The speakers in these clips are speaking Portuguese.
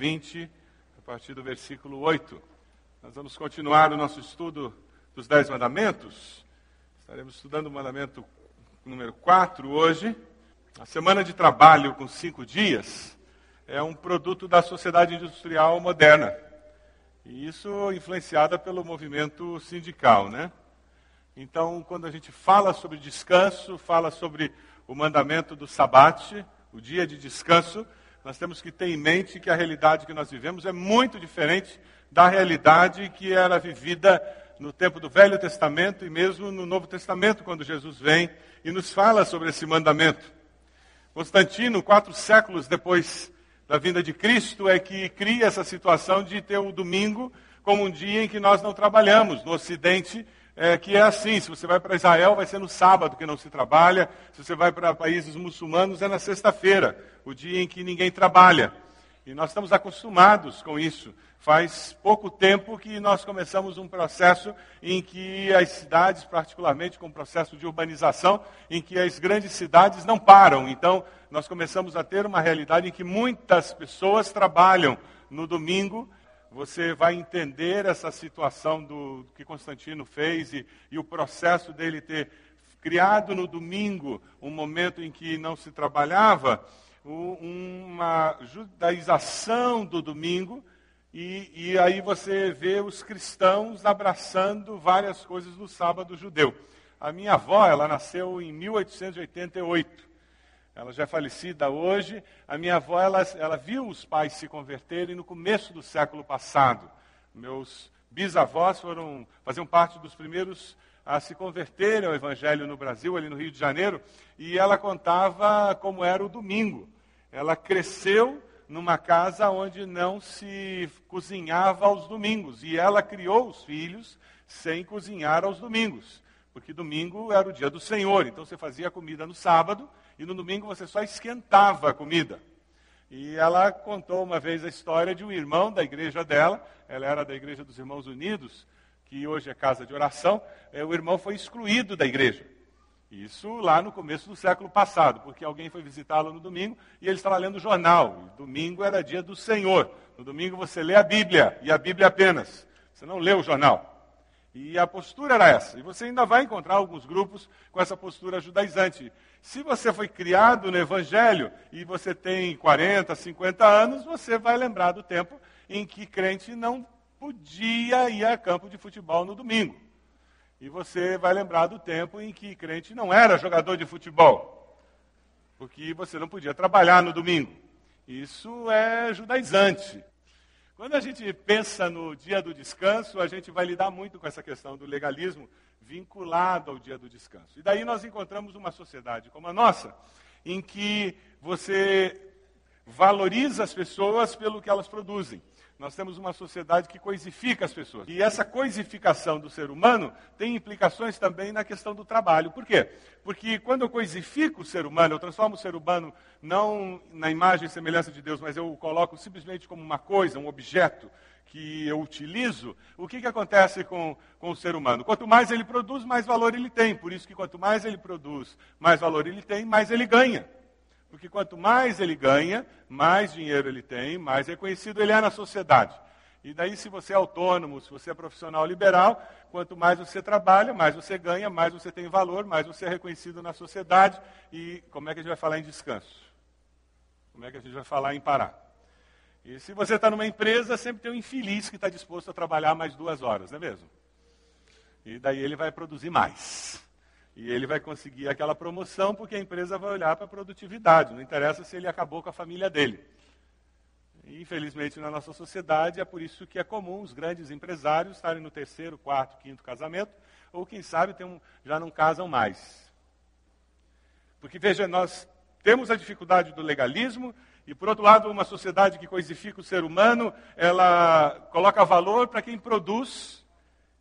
20, a partir do versículo 8. Nós vamos continuar o nosso estudo dos Dez Mandamentos. Estaremos estudando o mandamento número 4 hoje. A semana de trabalho com cinco dias é um produto da sociedade industrial moderna. E isso influenciada pelo movimento sindical, né? Então, quando a gente fala sobre descanso, fala sobre o mandamento do sabate, o dia de descanso, nós temos que ter em mente que a realidade que nós vivemos é muito diferente da realidade que era vivida no tempo do Velho Testamento e mesmo no Novo Testamento, quando Jesus vem e nos fala sobre esse mandamento. Constantino, quatro séculos depois da vinda de Cristo, é que cria essa situação de ter o domingo como um dia em que nós não trabalhamos. No Ocidente, é, que é assim: se você vai para Israel, vai ser no sábado que não se trabalha, se você vai para países muçulmanos, é na sexta-feira, o dia em que ninguém trabalha. E nós estamos acostumados com isso. Faz pouco tempo que nós começamos um processo em que as cidades, particularmente com o processo de urbanização, em que as grandes cidades não param. Então, nós começamos a ter uma realidade em que muitas pessoas trabalham no domingo você vai entender essa situação do, do que Constantino fez e, e, o processo dele ter criado no domingo um momento em que não se trabalhava, uma judaização do domingo, e, e aí você vê os cristãos abraçando várias coisas do sábado judeu. A minha avó, ela nasceu em 1888. Ela já é falecida hoje. A minha avó, ela, ela viu os pais se converterem no começo do século passado. Meus bisavós foram, faziam parte dos primeiros a se converterem ao Evangelho no Brasil, ali no Rio de Janeiro, e ela contava como era o domingo. Ela cresceu numa casa onde não se cozinhava aos domingos, e ela criou os filhos sem cozinhar aos domingos, porque domingo era o dia do Senhor, então você fazia comida no sábado e no domingo você só esquentava a comida. E ela contou uma vez a história de um irmão da igreja dela, ela era da igreja dos Irmãos Unidos, que hoje é casa de oração, é, o irmão foi excluído da igreja. Isso lá no começo do século passado, porque alguém foi visitá-lo no domingo e ele estava lendo o jornal. E domingo era dia do Senhor. No domingo você lê a Bíblia, e a Bíblia apenas. Você não lê o jornal. E a postura era essa. E você ainda vai encontrar alguns grupos com essa postura judaizante. Se você foi criado no Evangelho e você tem 40, 50 anos, você vai lembrar do tempo em que crente não podia ir a campo de futebol no domingo. E você vai lembrar do tempo em que crente não era jogador de futebol, porque você não podia trabalhar no domingo. Isso é judaizante. Quando a gente pensa no dia do descanso, a gente vai lidar muito com essa questão do legalismo vinculado ao dia do descanso. E daí nós encontramos uma sociedade como a nossa, em que você valoriza as pessoas pelo que elas produzem. Nós temos uma sociedade que coisifica as pessoas. E essa coisificação do ser humano tem implicações também na questão do trabalho. Por quê? Porque quando eu coisifico o ser humano, eu transformo o ser humano não na imagem e semelhança de Deus, mas eu o coloco simplesmente como uma coisa, um objeto que eu utilizo, o que, que acontece com, com o ser humano? Quanto mais ele produz, mais valor ele tem. Por isso que quanto mais ele produz, mais valor ele tem, mais ele ganha. Porque quanto mais ele ganha, mais dinheiro ele tem, mais reconhecido ele é na sociedade. E daí, se você é autônomo, se você é profissional liberal, quanto mais você trabalha, mais você ganha, mais você tem valor, mais você é reconhecido na sociedade. E como é que a gente vai falar em descanso? Como é que a gente vai falar em parar? E se você está numa empresa, sempre tem um infeliz que está disposto a trabalhar mais duas horas, não é mesmo? E daí ele vai produzir mais. E ele vai conseguir aquela promoção porque a empresa vai olhar para a produtividade, não interessa se ele acabou com a família dele. Infelizmente, na nossa sociedade, é por isso que é comum os grandes empresários estarem no terceiro, quarto, quinto casamento, ou quem sabe um, já não casam mais. Porque, veja, nós temos a dificuldade do legalismo, e, por outro lado, uma sociedade que coisifica o ser humano, ela coloca valor para quem produz,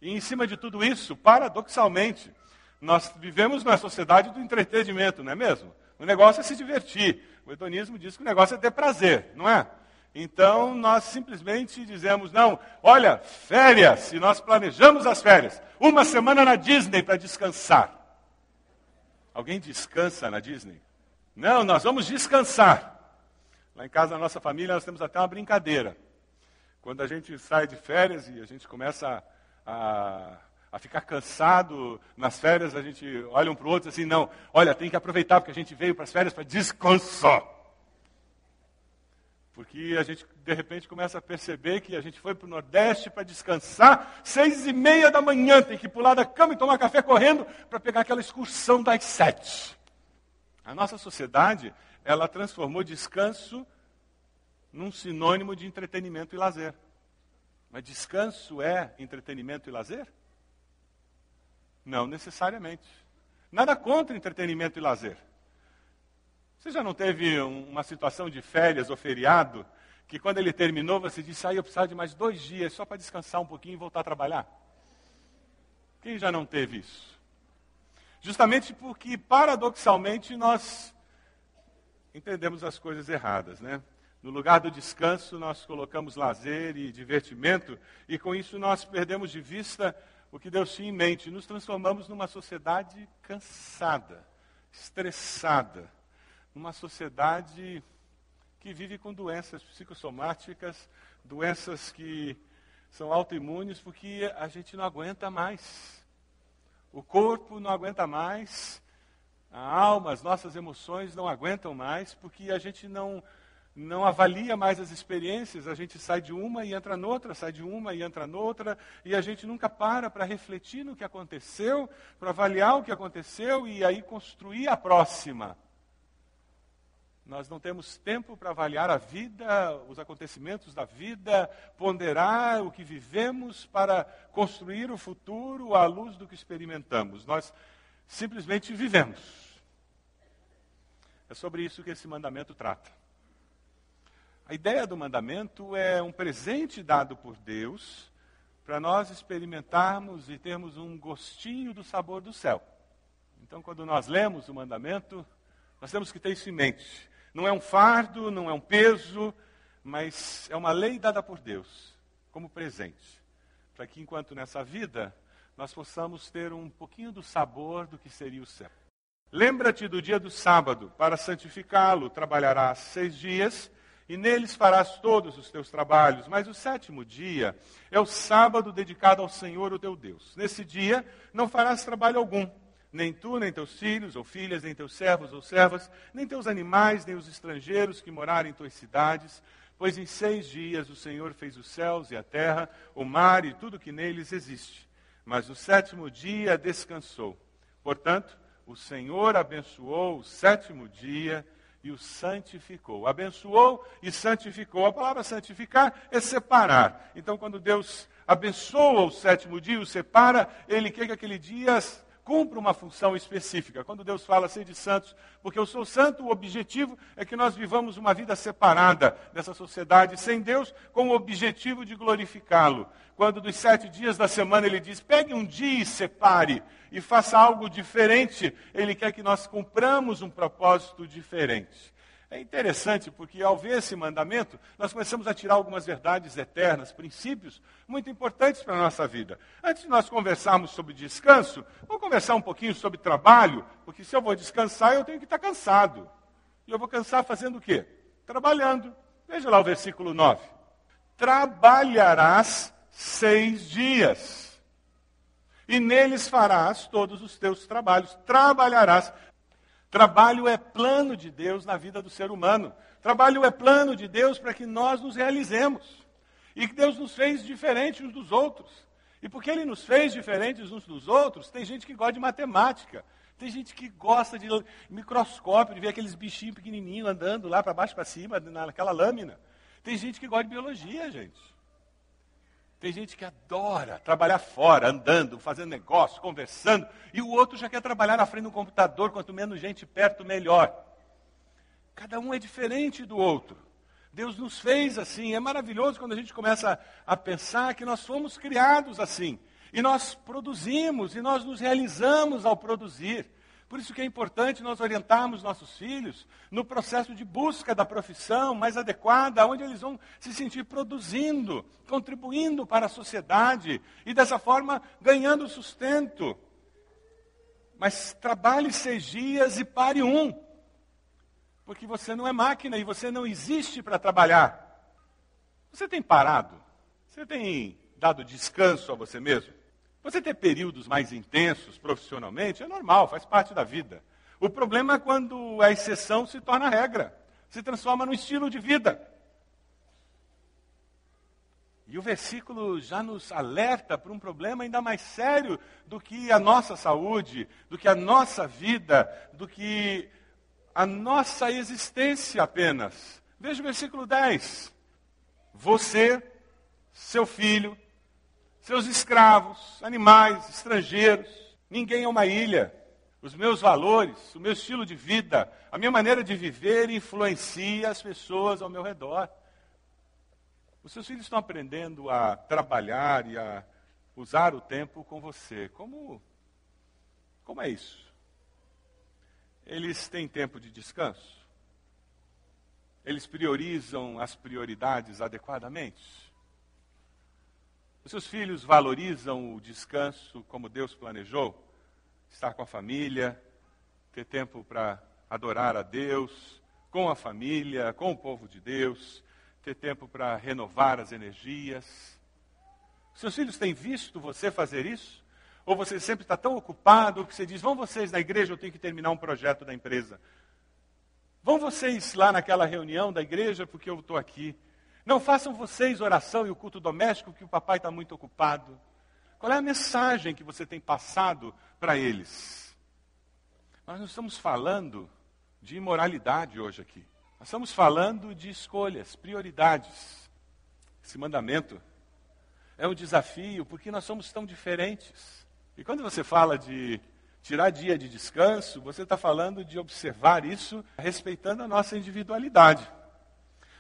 e, em cima de tudo isso, paradoxalmente, nós vivemos numa sociedade do entretenimento, não é mesmo? O negócio é se divertir. O hedonismo diz que o negócio é ter prazer, não é? Então nós simplesmente dizemos: não, olha, férias, se nós planejamos as férias, uma semana na Disney para descansar. Alguém descansa na Disney? Não, nós vamos descansar. Lá em casa, na nossa família, nós temos até uma brincadeira. Quando a gente sai de férias e a gente começa a, a a ficar cansado nas férias, a gente olha um para o outro assim, não, olha, tem que aproveitar porque a gente veio para as férias para descansar. Porque a gente, de repente, começa a perceber que a gente foi para o Nordeste para descansar, seis e meia da manhã, tem que pular da cama e tomar café correndo para pegar aquela excursão das sete. A nossa sociedade, ela transformou descanso num sinônimo de entretenimento e lazer. Mas descanso é entretenimento e lazer? Não necessariamente. Nada contra entretenimento e lazer. Você já não teve uma situação de férias ou feriado que quando ele terminou você disse, ah, eu precisava de mais dois dias só para descansar um pouquinho e voltar a trabalhar? Quem já não teve isso? Justamente porque, paradoxalmente, nós entendemos as coisas erradas, né? No lugar do descanso, nós colocamos lazer e divertimento, e com isso nós perdemos de vista o que Deus tinha em mente. Nos transformamos numa sociedade cansada, estressada, numa sociedade que vive com doenças psicossomáticas, doenças que são autoimunes, porque a gente não aguenta mais. O corpo não aguenta mais, a alma, as nossas emoções não aguentam mais, porque a gente não não avalia mais as experiências, a gente sai de uma e entra noutra, sai de uma e entra noutra, e a gente nunca para para refletir no que aconteceu, para avaliar o que aconteceu e aí construir a próxima. Nós não temos tempo para avaliar a vida, os acontecimentos da vida, ponderar o que vivemos para construir o futuro à luz do que experimentamos. Nós simplesmente vivemos. É sobre isso que esse mandamento trata. A ideia do mandamento é um presente dado por Deus para nós experimentarmos e termos um gostinho do sabor do céu. Então, quando nós lemos o mandamento, nós temos que ter isso em mente. Não é um fardo, não é um peso, mas é uma lei dada por Deus como presente, para que enquanto nessa vida nós possamos ter um pouquinho do sabor do que seria o céu. Lembra-te do dia do sábado, para santificá-lo, trabalharás seis dias e neles farás todos os teus trabalhos. Mas o sétimo dia é o sábado dedicado ao Senhor, o teu Deus. Nesse dia não farás trabalho algum, nem tu, nem teus filhos ou filhas, nem teus servos ou servas, nem teus animais, nem os estrangeiros que morarem em tuas cidades, pois em seis dias o Senhor fez os céus e a terra, o mar e tudo que neles existe. Mas no sétimo dia descansou. Portanto, o Senhor abençoou o sétimo dia e o santificou. Abençoou e santificou. A palavra santificar é separar. Então, quando Deus abençoa o sétimo dia o separa, ele quer que aquele dia cumpra uma função específica. Quando Deus fala ser de santos, porque eu sou santo, o objetivo é que nós vivamos uma vida separada dessa sociedade, sem Deus, com o objetivo de glorificá-lo. Quando dos sete dias da semana ele diz, pegue um dia e separe, e faça algo diferente, ele quer que nós cumpramos um propósito diferente. É interessante porque, ao ver esse mandamento, nós começamos a tirar algumas verdades eternas, princípios muito importantes para a nossa vida. Antes de nós conversarmos sobre descanso, vamos conversar um pouquinho sobre trabalho, porque se eu vou descansar, eu tenho que estar cansado. E eu vou cansar fazendo o quê? Trabalhando. Veja lá o versículo 9. Trabalharás seis dias, e neles farás todos os teus trabalhos. Trabalharás Trabalho é plano de Deus na vida do ser humano. Trabalho é plano de Deus para que nós nos realizemos. E que Deus nos fez diferentes uns dos outros. E porque Ele nos fez diferentes uns dos outros, tem gente que gosta de matemática. Tem gente que gosta de microscópio, de ver aqueles bichinhos pequenininhos andando lá para baixo para cima, naquela lâmina. Tem gente que gosta de biologia, gente. Tem gente que adora trabalhar fora, andando, fazendo negócio, conversando, e o outro já quer trabalhar na frente do computador, quanto menos gente perto, melhor. Cada um é diferente do outro. Deus nos fez assim. É maravilhoso quando a gente começa a pensar que nós fomos criados assim. E nós produzimos, e nós nos realizamos ao produzir. Por isso que é importante nós orientarmos nossos filhos no processo de busca da profissão mais adequada, onde eles vão se sentir produzindo, contribuindo para a sociedade e dessa forma ganhando sustento. Mas trabalhe seis dias e pare um, porque você não é máquina e você não existe para trabalhar. Você tem parado? Você tem dado descanso a você mesmo? Você ter períodos mais intensos profissionalmente é normal, faz parte da vida. O problema é quando a exceção se torna regra, se transforma num estilo de vida. E o versículo já nos alerta para um problema ainda mais sério do que a nossa saúde, do que a nossa vida, do que a nossa existência apenas. Veja o versículo 10. Você, seu filho, seus escravos, animais, estrangeiros. Ninguém é uma ilha. Os meus valores, o meu estilo de vida, a minha maneira de viver influencia as pessoas ao meu redor. Os seus filhos estão aprendendo a trabalhar e a usar o tempo com você. Como, como é isso? Eles têm tempo de descanso? Eles priorizam as prioridades adequadamente? Seus filhos valorizam o descanso como Deus planejou? Estar com a família, ter tempo para adorar a Deus, com a família, com o povo de Deus, ter tempo para renovar as energias. Seus filhos têm visto você fazer isso? Ou você sempre está tão ocupado que você diz: vão vocês na igreja, eu tenho que terminar um projeto da empresa. Vão vocês lá naquela reunião da igreja, porque eu estou aqui. Não façam vocês oração e o culto doméstico, que o papai está muito ocupado. Qual é a mensagem que você tem passado para eles? Nós não estamos falando de imoralidade hoje aqui. Nós estamos falando de escolhas, prioridades. Esse mandamento é um desafio porque nós somos tão diferentes. E quando você fala de tirar dia de descanso, você está falando de observar isso respeitando a nossa individualidade.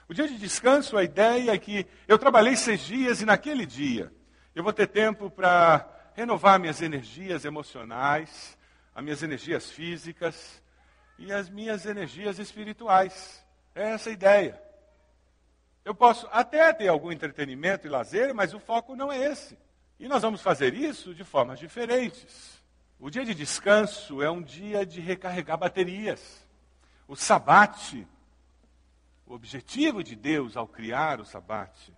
O dia de descanso, a ideia é que eu trabalhei seis dias e naquele dia eu vou ter tempo para renovar minhas energias emocionais, as minhas energias físicas e as minhas energias espirituais. É essa a ideia. Eu posso até ter algum entretenimento e lazer, mas o foco não é esse. E nós vamos fazer isso de formas diferentes. O dia de descanso é um dia de recarregar baterias. O sabate o objetivo de Deus ao criar o sabate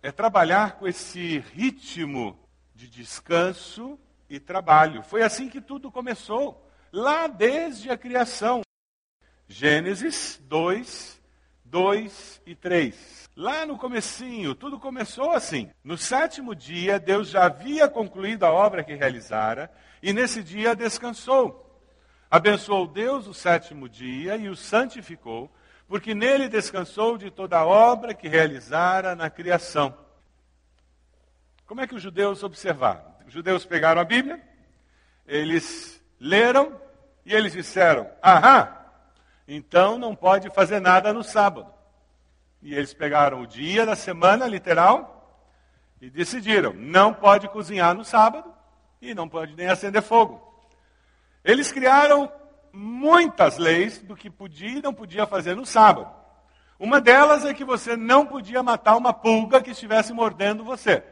é trabalhar com esse ritmo de descanso e trabalho. Foi assim que tudo começou, lá desde a criação. Gênesis 2, 2 e 3. Lá no comecinho, tudo começou assim. No sétimo dia, Deus já havia concluído a obra que realizara e nesse dia descansou. Abençoou Deus o sétimo dia e o santificou, porque nele descansou de toda a obra que realizara na criação. Como é que os judeus observaram? Os judeus pegaram a Bíblia, eles leram e eles disseram: Aham, então não pode fazer nada no sábado. E eles pegaram o dia da semana, literal, e decidiram: não pode cozinhar no sábado e não pode nem acender fogo. Eles criaram muitas leis do que podia e não podia fazer no sábado. Uma delas é que você não podia matar uma pulga que estivesse mordendo você.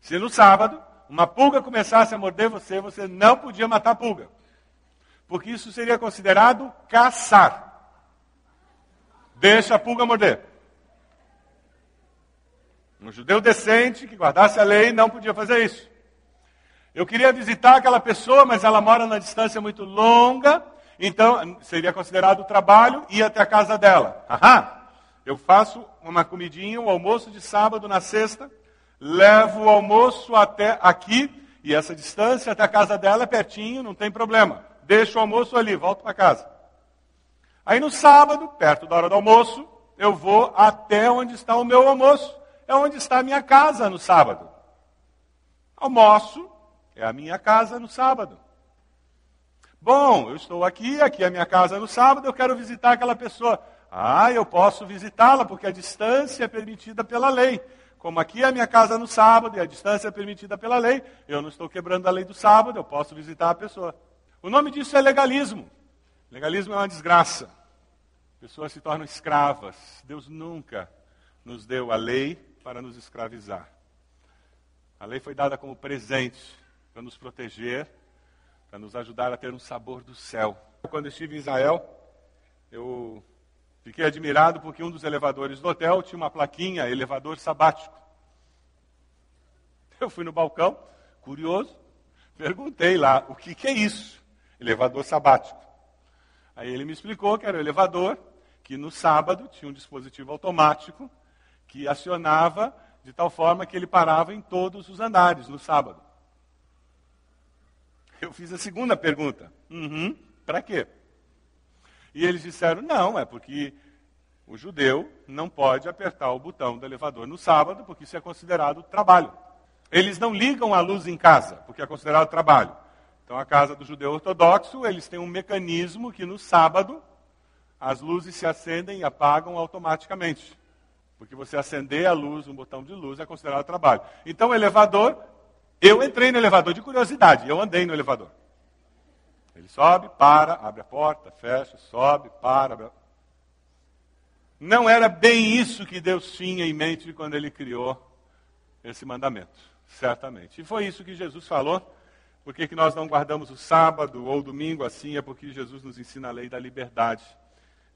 Se no sábado uma pulga começasse a morder você, você não podia matar a pulga. Porque isso seria considerado caçar. Deixa a pulga morder. Um judeu decente que guardasse a lei não podia fazer isso. Eu queria visitar aquela pessoa, mas ela mora na distância muito longa, então seria considerado trabalho ir até a casa dela. Aham, eu faço uma comidinha, um almoço de sábado na sexta, levo o almoço até aqui, e essa distância até a casa dela é pertinho, não tem problema. Deixo o almoço ali, volto para casa. Aí no sábado, perto da hora do almoço, eu vou até onde está o meu almoço. É onde está a minha casa no sábado. Almoço, é a minha casa no sábado. Bom, eu estou aqui, aqui é a minha casa no sábado, eu quero visitar aquela pessoa. Ah, eu posso visitá-la, porque a distância é permitida pela lei. Como aqui é a minha casa no sábado e a distância é permitida pela lei, eu não estou quebrando a lei do sábado, eu posso visitar a pessoa. O nome disso é legalismo. Legalismo é uma desgraça. Pessoas se tornam escravas. Deus nunca nos deu a lei para nos escravizar. A lei foi dada como presente para nos proteger, para nos ajudar a ter um sabor do céu. Quando estive em Israel, eu fiquei admirado porque um dos elevadores do hotel tinha uma plaquinha, elevador sabático. Eu fui no balcão, curioso, perguntei lá, o que, que é isso? Elevador sabático. Aí ele me explicou que era o elevador, que no sábado tinha um dispositivo automático que acionava de tal forma que ele parava em todos os andares no sábado. Eu fiz a segunda pergunta. Uhum, para quê? E eles disseram: não, é porque o judeu não pode apertar o botão do elevador no sábado, porque isso é considerado trabalho. Eles não ligam a luz em casa, porque é considerado trabalho. Então, a casa do judeu ortodoxo, eles têm um mecanismo que no sábado as luzes se acendem e apagam automaticamente. Porque você acender a luz, um botão de luz, é considerado trabalho. Então, o elevador eu entrei no elevador de curiosidade, eu andei no elevador. Ele sobe, para, abre a porta, fecha, sobe, para. Abre... Não era bem isso que Deus tinha em mente quando ele criou esse mandamento, certamente. E foi isso que Jesus falou. Por que, nós não guardamos o sábado ou o domingo assim? É porque Jesus nos ensina a lei da liberdade.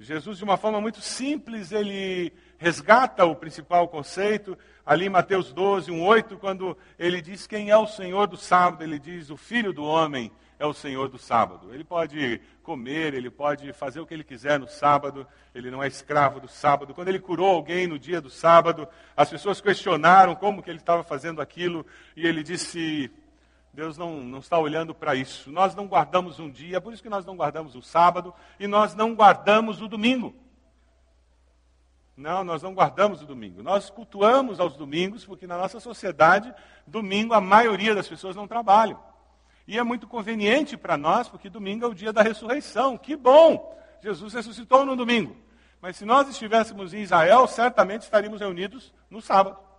Jesus, de uma forma muito simples, ele resgata o principal conceito. Ali em Mateus 12, 1, 8, quando ele diz quem é o Senhor do sábado, ele diz o Filho do Homem é o Senhor do sábado. Ele pode comer, ele pode fazer o que ele quiser no sábado, ele não é escravo do sábado. Quando ele curou alguém no dia do sábado, as pessoas questionaram como que ele estava fazendo aquilo, e ele disse: Deus não, não está olhando para isso. Nós não guardamos um dia, por isso que nós não guardamos o sábado e nós não guardamos o domingo. Não, nós não guardamos o domingo. Nós cultuamos aos domingos, porque na nossa sociedade, domingo a maioria das pessoas não trabalham. E é muito conveniente para nós, porque domingo é o dia da ressurreição. Que bom! Jesus ressuscitou no domingo. Mas se nós estivéssemos em Israel, certamente estaríamos reunidos no sábado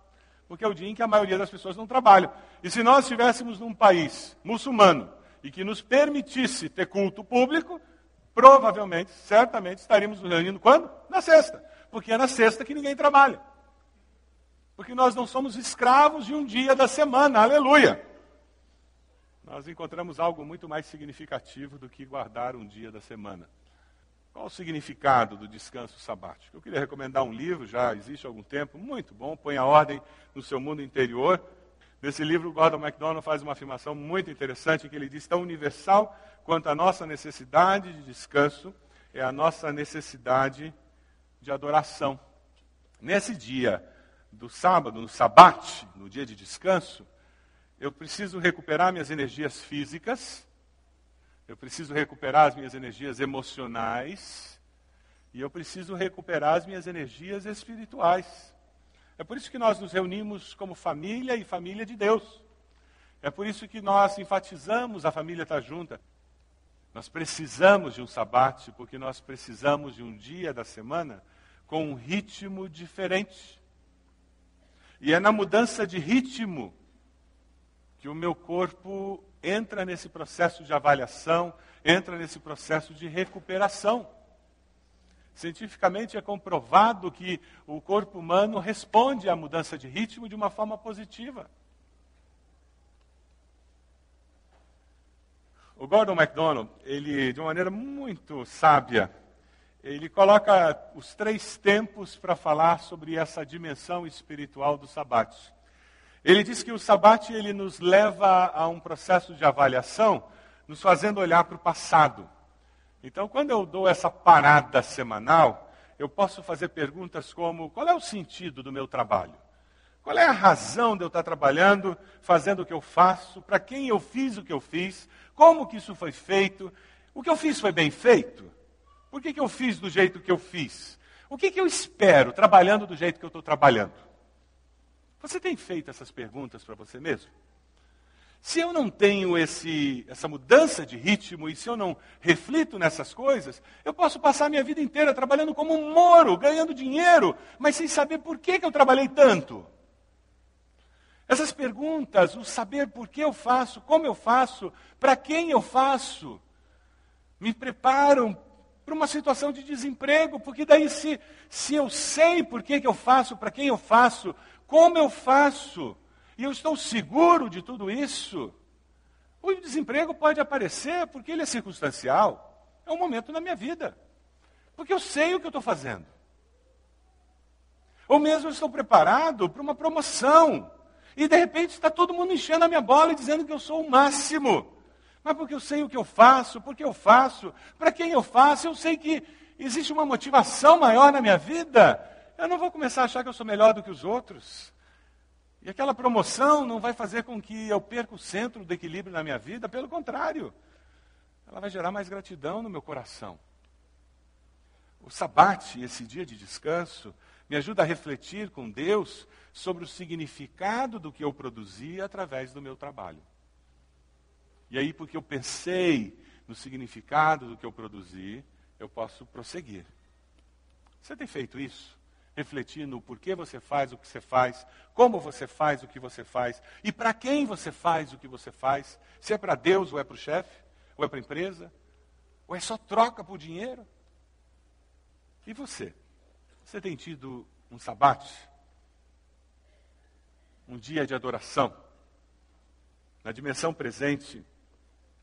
porque é o dia em que a maioria das pessoas não trabalham. E se nós estivéssemos num país muçulmano e que nos permitisse ter culto público, provavelmente, certamente, estaríamos nos reunindo quando? Na sexta. Porque é na sexta que ninguém trabalha. Porque nós não somos escravos de um dia da semana, aleluia. Nós encontramos algo muito mais significativo do que guardar um dia da semana. Qual o significado do descanso sabático? Eu queria recomendar um livro, já existe há algum tempo, muito bom, põe a ordem no seu mundo interior. Nesse livro, Gordon MacDonald faz uma afirmação muito interessante, que ele diz, tão universal quanto a nossa necessidade de descanso é a nossa necessidade de adoração. Nesse dia do sábado, no sabate, no dia de descanso, eu preciso recuperar minhas energias físicas, Eu preciso recuperar as minhas energias emocionais e eu preciso recuperar as minhas energias espirituais. É por isso que nós nos reunimos como família e família de Deus. É por isso que nós enfatizamos a família estar junta. Nós precisamos de um sabate, porque nós precisamos de um dia da semana com um ritmo diferente. E é na mudança de ritmo que o meu corpo entra nesse processo de avaliação, entra nesse processo de recuperação. Cientificamente é comprovado que o corpo humano responde à mudança de ritmo de uma forma positiva. O Gordon MacDonald, ele, de uma maneira muito sábia, ele coloca os três tempos para falar sobre essa dimensão espiritual do sabate. Ele diz que o sabate ele nos leva a um processo de avaliação, nos fazendo olhar para o passado. Então, quando eu dou essa parada semanal, eu posso fazer perguntas como: qual é o sentido do meu trabalho? Qual é a razão de eu estar trabalhando, fazendo o que eu faço? Para quem eu fiz o que eu fiz? Como que isso foi feito? O que eu fiz foi bem feito? Por que, que eu fiz do jeito que eu fiz? O que, que eu espero trabalhando do jeito que eu estou trabalhando? Você tem feito essas perguntas para você mesmo? Se eu não tenho esse, essa mudança de ritmo e se eu não reflito nessas coisas, eu posso passar a minha vida inteira trabalhando como um moro, ganhando dinheiro, mas sem saber por que, que eu trabalhei tanto. Essas perguntas, o saber por que eu faço, como eu faço, para quem eu faço, me preparam para uma situação de desemprego, porque daí se, se eu sei por que, que eu faço, para quem eu faço, como eu faço, e eu estou seguro de tudo isso, o desemprego pode aparecer porque ele é circunstancial, é um momento na minha vida, porque eu sei o que eu estou fazendo. Ou mesmo eu estou preparado para uma promoção, e de repente está todo mundo enchendo a minha bola e dizendo que eu sou o máximo. Mas porque eu sei o que eu faço, porque eu faço, para quem eu faço, eu sei que existe uma motivação maior na minha vida. Eu não vou começar a achar que eu sou melhor do que os outros. E aquela promoção não vai fazer com que eu perca o centro do equilíbrio na minha vida, pelo contrário, ela vai gerar mais gratidão no meu coração. O sabate, esse dia de descanso, me ajuda a refletir com Deus sobre o significado do que eu produzi através do meu trabalho. E aí, porque eu pensei no significado do que eu produzi, eu posso prosseguir. Você tem feito isso? Refletir no porquê você faz o que você faz, como você faz o que você faz e para quem você faz o que você faz. Se é para Deus ou é para o chefe, ou é para a empresa, ou é só troca por dinheiro. E você? Você tem tido um sabate? Um dia de adoração? Na dimensão presente,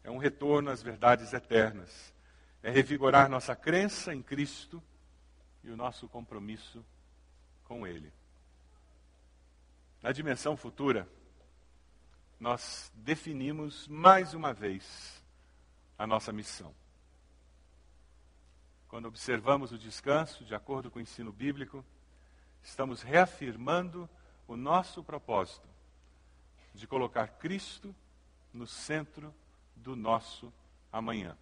é um retorno às verdades eternas. É revigorar nossa crença em Cristo e o nosso compromisso com Ele. Na dimensão futura, nós definimos mais uma vez a nossa missão. Quando observamos o descanso, de acordo com o ensino bíblico, estamos reafirmando o nosso propósito de colocar Cristo no centro do nosso amanhã.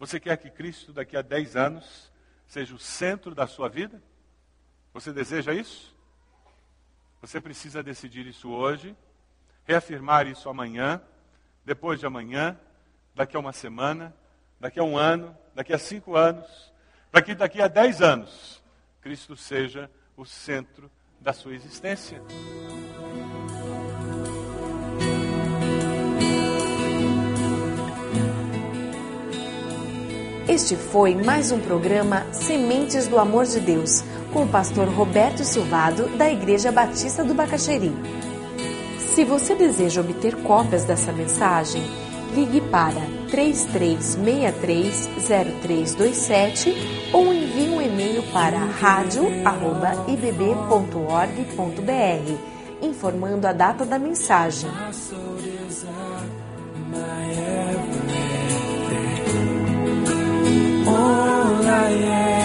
Você quer que Cristo, daqui a 10 anos, seja o centro da sua vida? Você deseja isso? Você precisa decidir isso hoje, reafirmar isso amanhã, depois de amanhã, daqui a uma semana, daqui a um ano, daqui a cinco anos, para que daqui a dez anos Cristo seja o centro da sua existência. Este foi mais um programa Sementes do Amor de Deus, com o pastor Roberto Silvado, da Igreja Batista do Bacaxeri. Se você deseja obter cópias dessa mensagem, ligue para 33630327 ou envie um e-mail para radio@ibb.org.br, informando a data da mensagem. all I am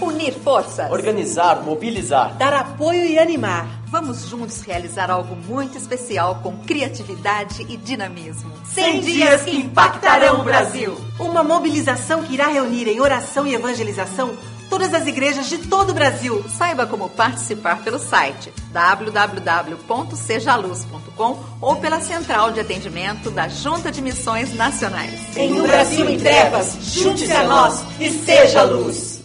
Unir forças. Organizar, mobilizar. Dar apoio e animar. Vamos juntos realizar algo muito especial com criatividade e dinamismo. 100 dias que impactarão o Brasil. Uma mobilização que irá reunir em oração e evangelização todas as igrejas de todo o Brasil. Saiba como participar pelo site www.sejaluz.com ou pela central de atendimento da Junta de Missões Nacionais. Em um Brasil em trevas, junte-se a nós e seja luz.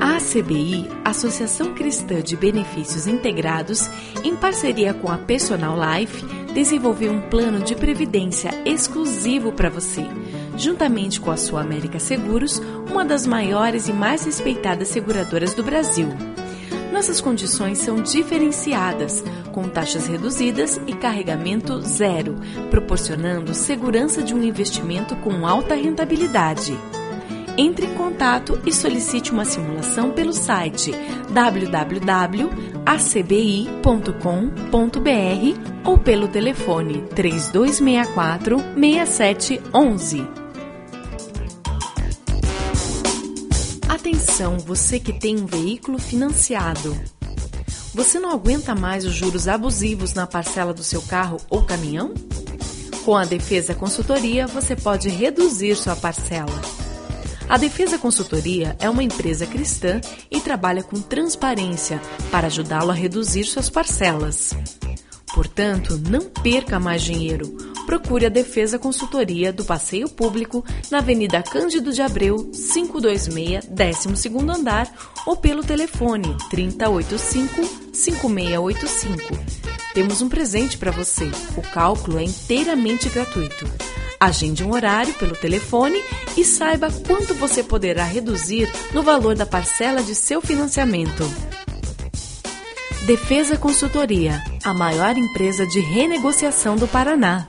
A ACBI, Associação Cristã de Benefícios Integrados, em parceria com a Personal Life, desenvolveu um plano de previdência exclusivo para você juntamente com a Sua América Seguros, uma das maiores e mais respeitadas seguradoras do Brasil. Nossas condições são diferenciadas, com taxas reduzidas e carregamento zero, proporcionando segurança de um investimento com alta rentabilidade. Entre em contato e solicite uma simulação pelo site www.acbi.com.br ou pelo telefone 3264 6711. Atenção, você que tem um veículo financiado. Você não aguenta mais os juros abusivos na parcela do seu carro ou caminhão? Com a Defesa Consultoria, você pode reduzir sua parcela. A Defesa Consultoria é uma empresa cristã e trabalha com transparência para ajudá-lo a reduzir suas parcelas. Portanto, não perca mais dinheiro procure a Defesa Consultoria do Passeio Público na Avenida Cândido de Abreu, 526, 12º andar ou pelo telefone 3085-5685. Temos um presente para você. O cálculo é inteiramente gratuito. Agende um horário pelo telefone e saiba quanto você poderá reduzir no valor da parcela de seu financiamento. Defesa Consultoria, a maior empresa de renegociação do Paraná.